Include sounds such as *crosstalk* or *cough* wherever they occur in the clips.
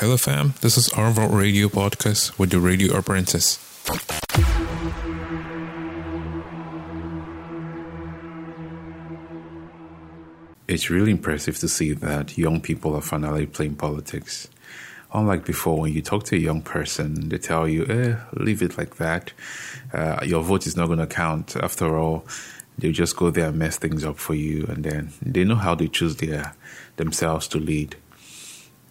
Hello, fam. This is Our Arvold Radio Podcast with the Radio Apprentice. It's really impressive to see that young people are finally playing politics. Unlike before, when you talk to a young person, they tell you, eh, leave it like that. Uh, your vote is not going to count. After all, they just go there and mess things up for you, and then they know how they choose their themselves to lead.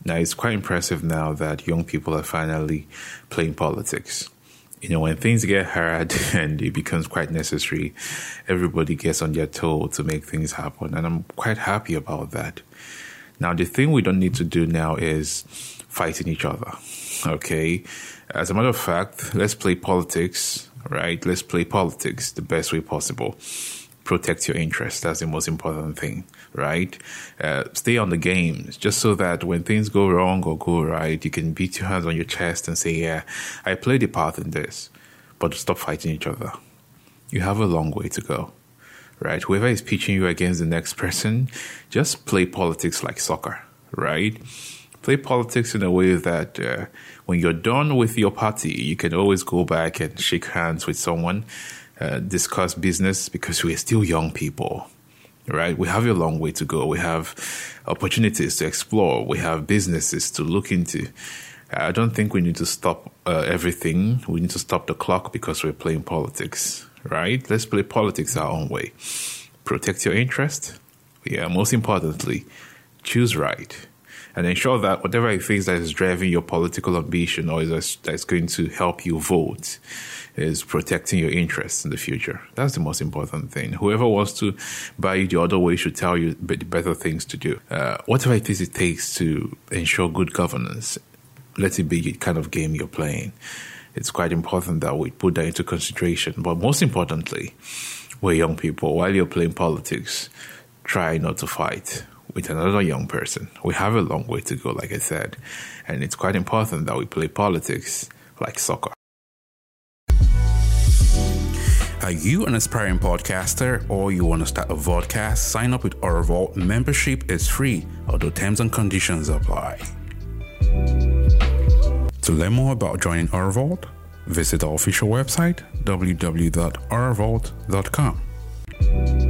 Now, it's quite impressive now that young people are finally playing politics you know, when things get hard *laughs* and it becomes quite necessary, everybody gets on their toe to make things happen. And I'm quite happy about that. Now, the thing we don't need to do now is fighting each other. Okay. As a matter of fact, let's play politics, right? Let's play politics the best way possible protect your interests. That's the most important thing, right? Uh, stay on the games just so that when things go wrong or go right, you can beat your hands on your chest and say, Yeah, I played a part in this, but stop fighting each other. You have a long way to go, right? Whoever is pitching you against the next person, just play politics like soccer, right? Play politics in a way that uh, when you're done with your party, you can always go back and shake hands with someone uh, discuss business because we're still young people, right? We have a long way to go. We have opportunities to explore. We have businesses to look into. I don't think we need to stop uh, everything. We need to stop the clock because we're playing politics, right? Let's play politics our own way. Protect your interest. Yeah, most importantly, choose right and ensure that whatever it is that is driving your political ambition or is that's going to help you vote is protecting your interests in the future. That's the most important thing. Whoever wants to buy you the other way should tell you better things to do. Uh, whatever it is it takes to ensure good governance, let it be the kind of game you're playing. It's quite important that we put that into consideration. But most importantly, we're young people. While you're playing politics, try not to fight with another young person. We have a long way to go, like I said, and it's quite important that we play politics like soccer. Are you an aspiring podcaster or you want to start a podcast? Sign up with Arvold. Membership is free, although terms and conditions apply. To learn more about joining Arvold, visit our official website www.arvold.com.